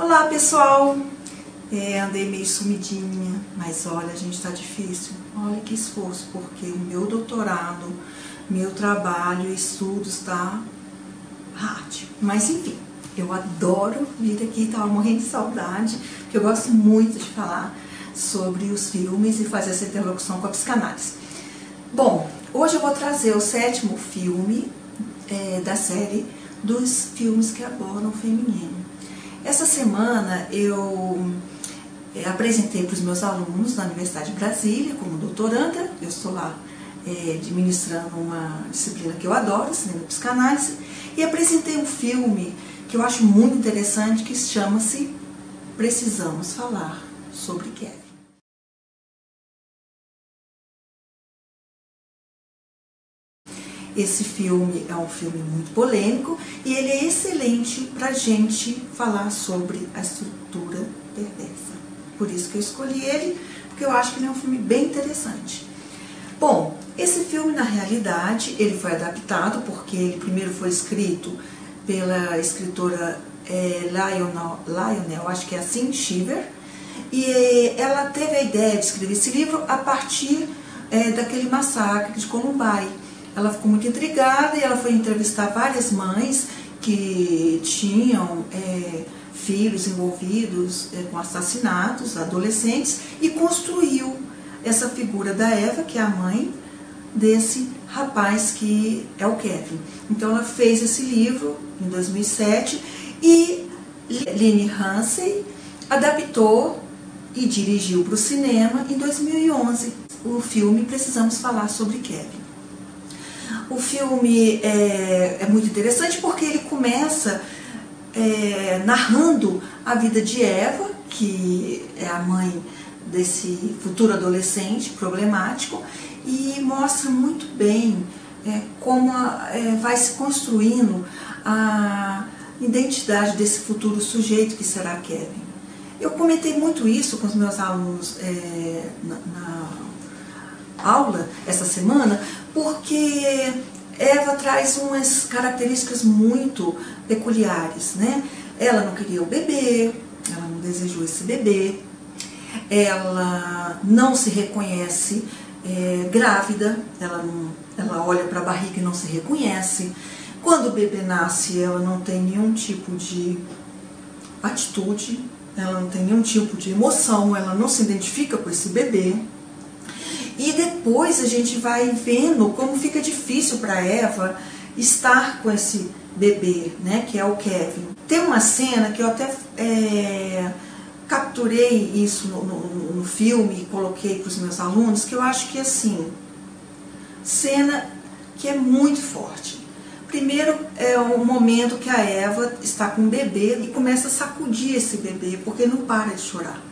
Olá pessoal, é, andei meio sumidinha, mas olha, a gente tá difícil. Olha que esforço, porque o meu doutorado, meu trabalho, estudos tá hard. Mas enfim, eu adoro vir aqui, tava morrendo de saudade, porque eu gosto muito de falar sobre os filmes e fazer essa interlocução com a psicanálise. Bom, hoje eu vou trazer o sétimo filme é, da série dos filmes que abordam o feminino. Essa semana eu é, apresentei para os meus alunos na Universidade de Brasília, como doutoranda, eu estou lá é, administrando uma disciplina que eu adoro, cinema e psicanálise, e apresentei um filme que eu acho muito interessante, que chama-se Precisamos Falar sobre Kevin. Esse filme é um filme muito polêmico e ele é excelente para gente falar sobre a estrutura perversa. Por isso que eu escolhi ele, porque eu acho que ele é um filme bem interessante. Bom, esse filme na realidade ele foi adaptado porque ele primeiro foi escrito pela escritora é, Lionel, Lionel, acho que é assim, Shiver, e ela teve a ideia de escrever esse livro a partir é, daquele massacre de Columbine ela ficou muito intrigada e ela foi entrevistar várias mães que tinham é, filhos envolvidos é, com assassinatos, adolescentes, e construiu essa figura da Eva, que é a mãe desse rapaz que é o Kevin. Então ela fez esse livro em 2007 e Lene Hansen adaptou e dirigiu para o cinema em 2011 o filme Precisamos Falar sobre Kevin. O filme é, é muito interessante porque ele começa é, narrando a vida de Eva, que é a mãe desse futuro adolescente problemático, e mostra muito bem é, como a, é, vai se construindo a identidade desse futuro sujeito que será Kevin. Eu comentei muito isso com os meus alunos é, na, na aula essa semana, porque Eva traz umas características muito peculiares, né? Ela não queria o bebê, ela não desejou esse bebê, ela não se reconhece é, grávida, ela, não, ela olha para a barriga e não se reconhece. Quando o bebê nasce, ela não tem nenhum tipo de atitude, ela não tem nenhum tipo de emoção, ela não se identifica com esse bebê. E depois a gente vai vendo como fica difícil para Eva estar com esse bebê, né, que é o Kevin. Tem uma cena que eu até é, capturei isso no, no, no filme e coloquei para os meus alunos, que eu acho que assim, cena que é muito forte. Primeiro é o momento que a Eva está com o bebê e começa a sacudir esse bebê, porque não para de chorar.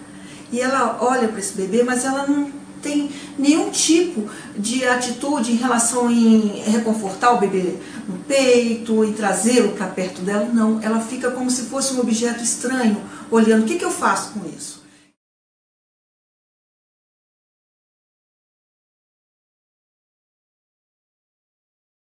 E ela olha para esse bebê, mas ela não tem nenhum tipo de atitude em relação em reconfortar o bebê no peito, e trazê-lo para perto dela. Não, ela fica como se fosse um objeto estranho, olhando o que, que eu faço com isso.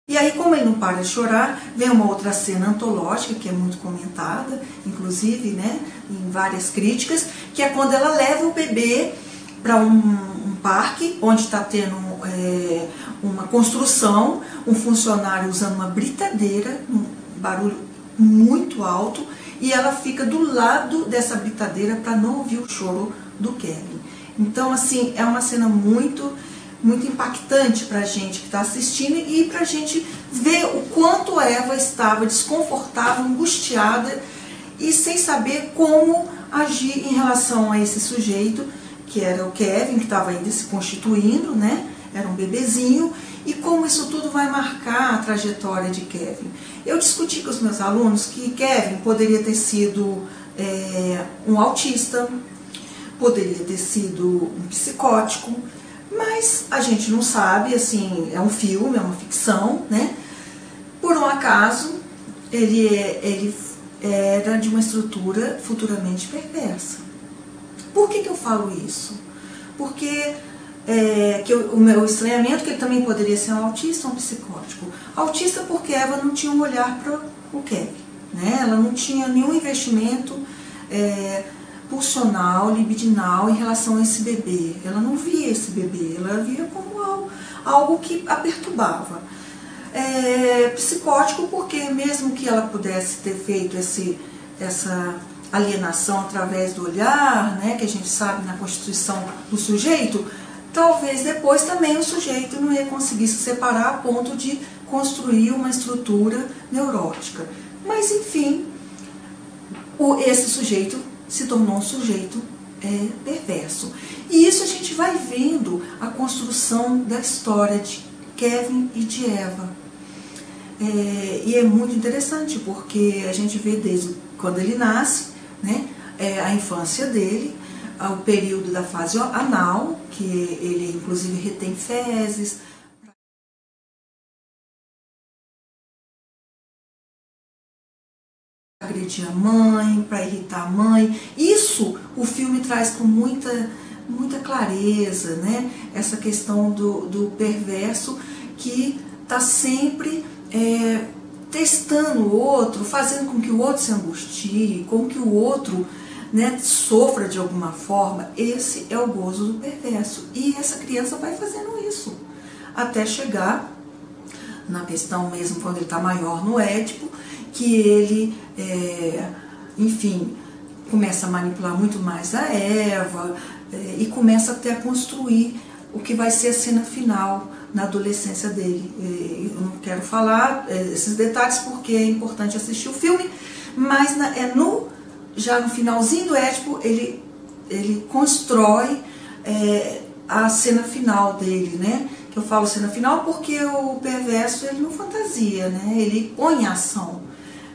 E aí, como ele não para de chorar, vem uma outra cena antológica, que é muito comentada, inclusive, né, em várias críticas, que é quando ela leva o bebê para um parque, onde está tendo é, uma construção, um funcionário usando uma britadeira, um barulho muito alto, e ela fica do lado dessa britadeira para não ouvir o choro do Kevin. Então, assim, é uma cena muito, muito impactante para a gente que está assistindo e para a gente ver o quanto a Eva estava desconfortável, angustiada e sem saber como agir em relação a esse sujeito que era o Kevin, que estava ainda se constituindo, né? Era um bebezinho, e como isso tudo vai marcar a trajetória de Kevin. Eu discuti com os meus alunos que Kevin poderia ter sido é, um autista, poderia ter sido um psicótico, mas a gente não sabe, assim, é um filme, é uma ficção, né? Por um acaso, ele, é, ele era de uma estrutura futuramente perversa. Por que, que eu falo isso? Porque é, que o, o meu estranhamento que ele também poderia ser um autista ou um psicótico. Autista porque Eva não tinha um olhar para o Kevin. Né? Ela não tinha nenhum investimento é, pulsional, libidinal em relação a esse bebê. Ela não via esse bebê, ela via como algo, algo que a perturbava. É, psicótico porque mesmo que ela pudesse ter feito esse, essa alienação através do olhar, né, que a gente sabe na constituição do sujeito, talvez depois também o sujeito não ia conseguir se separar a ponto de construir uma estrutura neurótica. Mas enfim, o, esse sujeito se tornou um sujeito é, perverso. E isso a gente vai vendo a construção da história de Kevin e de Eva. É, e é muito interessante porque a gente vê desde quando ele nasce, né, é, a infância dele, o período da fase anal, que ele inclusive retém fezes, agredir a mãe, para irritar a mãe. Isso o filme traz com muita, muita clareza, né? Essa questão do, do perverso que está sempre é, testando o outro, fazendo com que o outro se angustie, com que o outro né, sofra de alguma forma. Esse é o gozo do perverso. E essa criança vai fazendo isso até chegar na questão mesmo quando ele está maior no Édipo, que ele, é, enfim, começa a manipular muito mais a Eva é, e começa até a construir o que vai ser a cena final na adolescência dele. Eu não quero falar é, esses detalhes porque é importante assistir o filme, mas é no já no finalzinho do Édipo ele ele constrói é, a cena final dele, né? Que eu falo cena final porque o perverso ele não fantasia, né? Ele põe ação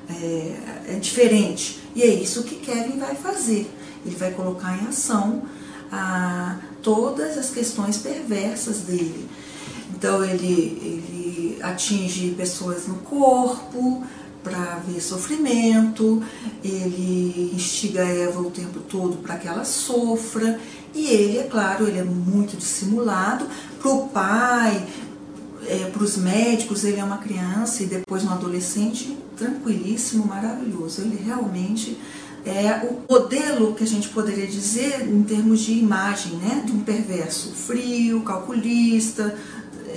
é, é diferente. E é isso que Kevin vai fazer. Ele vai colocar em ação a, todas as questões perversas dele. Então ele, ele atinge pessoas no corpo para ver sofrimento, ele instiga Eva o tempo todo para que ela sofra, e ele, é claro, ele é muito dissimulado para o pai, é, para os médicos, ele é uma criança e depois um adolescente tranquilíssimo, maravilhoso. Ele realmente é o modelo que a gente poderia dizer em termos de imagem, né, de um perverso frio, calculista,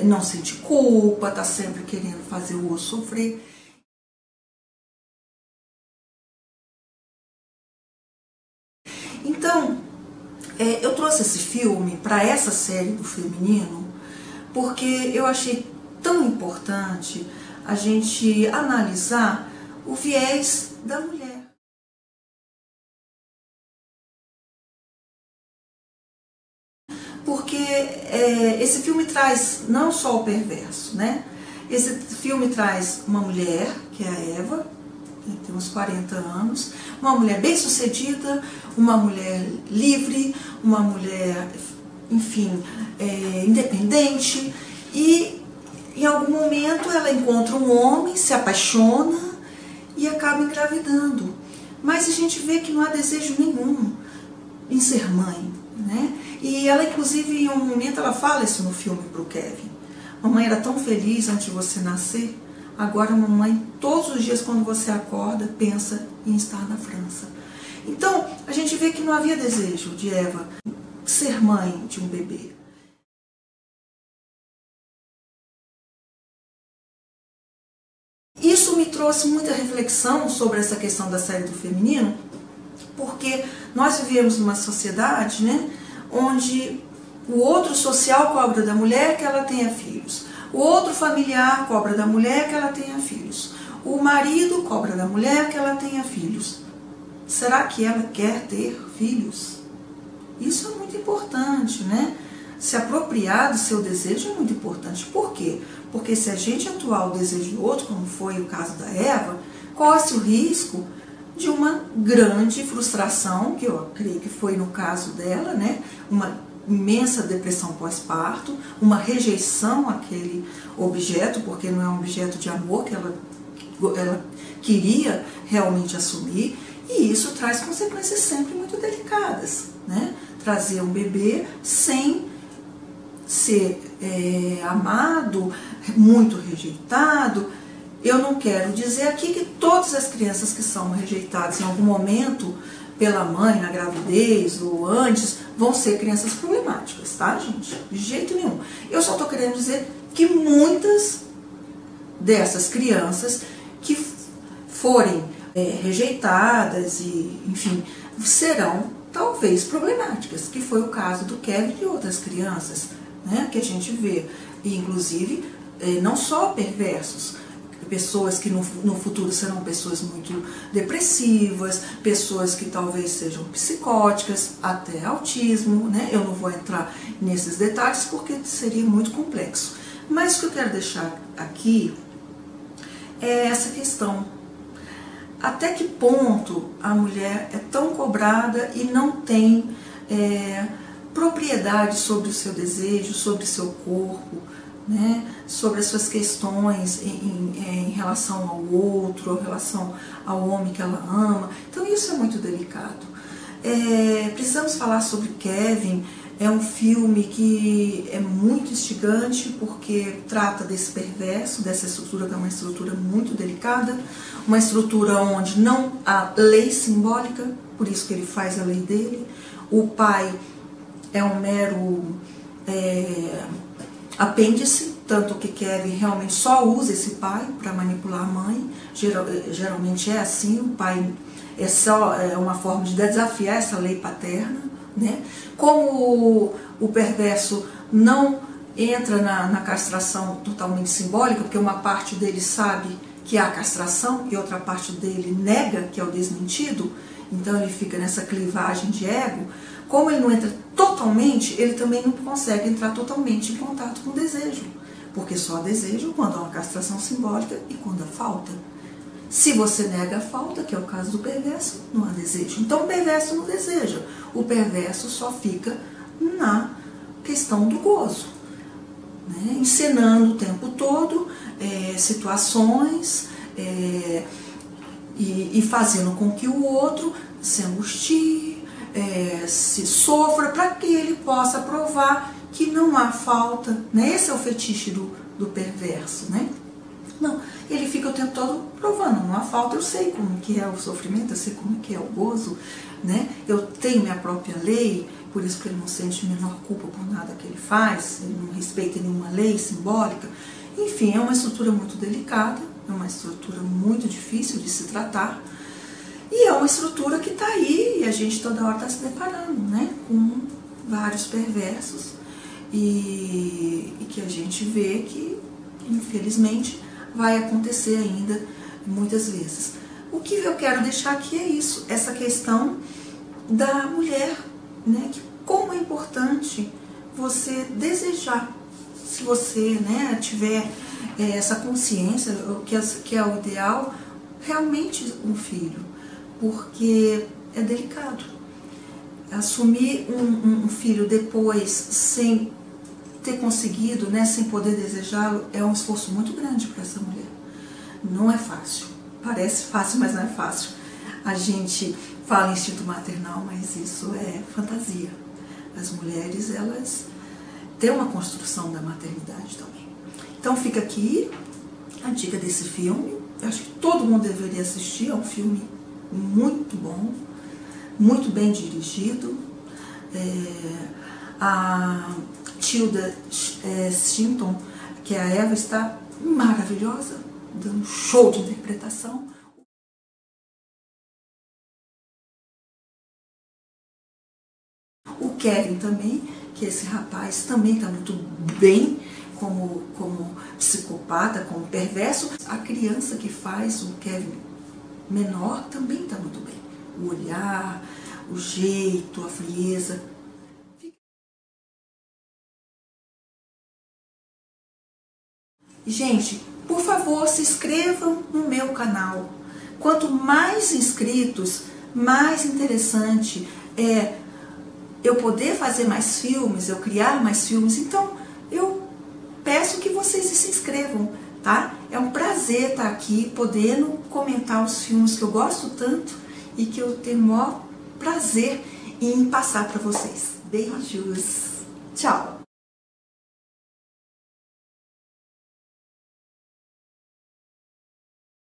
não sente culpa, está sempre querendo fazer o outro sofrer. Então, é, eu trouxe esse filme para essa série do feminino porque eu achei tão importante a gente analisar o viés da mulher. Traz não só o perverso, né? Esse filme traz uma mulher, que é a Eva, tem uns 40 anos, uma mulher bem sucedida, uma mulher livre, uma mulher enfim, é, independente, e em algum momento ela encontra um homem, se apaixona e acaba engravidando. Mas a gente vê que não há desejo nenhum em ser mãe. Né? E ela, inclusive, em um momento, ela fala isso no filme para o Kevin. Mamãe era tão feliz antes de você nascer, agora mamãe, todos os dias quando você acorda, pensa em estar na França. Então, a gente vê que não havia desejo de Eva ser mãe de um bebê. Isso me trouxe muita reflexão sobre essa questão da série do feminino, porque nós vivemos numa sociedade né, onde o outro social cobra da mulher que ela tenha filhos, o outro familiar cobra da mulher que ela tenha filhos, o marido cobra da mulher que ela tenha filhos. Será que ela quer ter filhos? Isso é muito importante, né? Se apropriar do seu desejo é muito importante. Por quê? Porque se a gente atuar o desejo do outro, como foi o caso da Eva, corre o risco de uma grande frustração, que eu creio que foi no caso dela, né? Uma imensa depressão pós-parto, uma rejeição àquele objeto, porque não é um objeto de amor que ela, ela queria realmente assumir, e isso traz consequências sempre muito delicadas, né? trazer um bebê sem ser é, amado, muito rejeitado. Eu não quero dizer aqui que todas as crianças que são rejeitadas em algum momento pela mãe na gravidez ou antes, vão ser crianças problemáticas, tá, gente? De jeito nenhum. Eu só estou querendo dizer que muitas dessas crianças que forem é, rejeitadas e, enfim, serão talvez problemáticas, que foi o caso do Kevin e outras crianças, né, que a gente vê, e inclusive é, não só perversos, pessoas que no, no futuro serão pessoas muito depressivas, pessoas que talvez sejam psicóticas, até autismo, né? Eu não vou entrar nesses detalhes porque seria muito complexo. Mas o que eu quero deixar aqui é essa questão. Até que ponto a mulher é tão cobrada e não tem é, propriedade sobre o seu desejo, sobre o seu corpo, né, sobre as suas questões em, em, em, relação ao outro, em relação ao homem que ela ama. Então isso é muito delicado. É, precisamos falar sobre Kevin. É um filme que é muito instigante porque trata desse perverso, dessa estrutura que é uma estrutura muito delicada, uma estrutura onde não há lei simbólica, por isso que ele faz a lei dele. O pai é um mero é, apêndice, tanto que Kevin realmente só usa esse pai para manipular a mãe. Geral, geralmente é assim, o pai é só é uma forma de desafiar essa lei paterna. Né? Como o, o perverso não entra na, na castração totalmente simbólica, porque uma parte dele sabe que há castração e outra parte dele nega, que é o desmentido, então ele fica nessa clivagem de ego. Como ele não entra totalmente, ele também não consegue entrar totalmente em contato com o desejo. Porque só há desejo quando há uma castração simbólica e quando há falta. Se você nega a falta, que é o caso do perverso, não há desejo. Então o perverso não deseja. O perverso só fica na questão do gozo. Né? Encenando o tempo todo é, situações é, e, e fazendo com que o outro se angustie, é, se sofra para que ele possa provar que não há falta. Né? Esse é o fetiche do, do perverso. Né? Não, ele fica o tempo todo provando, não há falta, eu sei como que é o sofrimento, eu sei como que é o gozo, né? eu tenho minha própria lei, por isso que ele não sente menor culpa por nada que ele faz, ele não respeita nenhuma lei simbólica. Enfim, é uma estrutura muito delicada, é uma estrutura muito difícil de se tratar, uma estrutura que está aí e a gente toda hora está se deparando né, com vários perversos e, e, que a gente vê que, infelizmente, vai acontecer ainda muitas vezes. O que eu quero deixar aqui é isso, essa questão da mulher, né, que como é importante você desejar, se você né, tiver é, essa consciência, que é, que é o ideal, realmente um filho porque é delicado. Assumir um, um filho depois sem ter conseguido, né, sem poder desejá-lo, é um esforço muito grande para essa mulher. Não é fácil. Parece fácil, mas não é fácil. A gente fala instinto maternal, mas isso é fantasia. As mulheres, elas têm uma construção da maternidade também. Então fica aqui a dica desse filme. Eu acho que todo mundo deveria assistir. É um filme muito bom, muito bem dirigido. É, a Tilda é, Shinton, que é a Eva, está maravilhosa, dando show de interpretação. O Kevin também, que esse rapaz também está muito bem como, como psicopata, como perverso. A criança que faz o Kevin menor também está muito bem. O olhar, o jeito, a frieza. Gente, por favor, se inscrevam no meu canal. Quanto mais inscritos, mais interessante é eu poder fazer mais filmes, eu criar mais filmes. Então, eu peço que vocês se inscrevam tá? É um prazer estar aqui, podendo comentar os filmes que eu gosto tanto e que eu tenho o maior prazer em passar para vocês. Beijos. Tchau.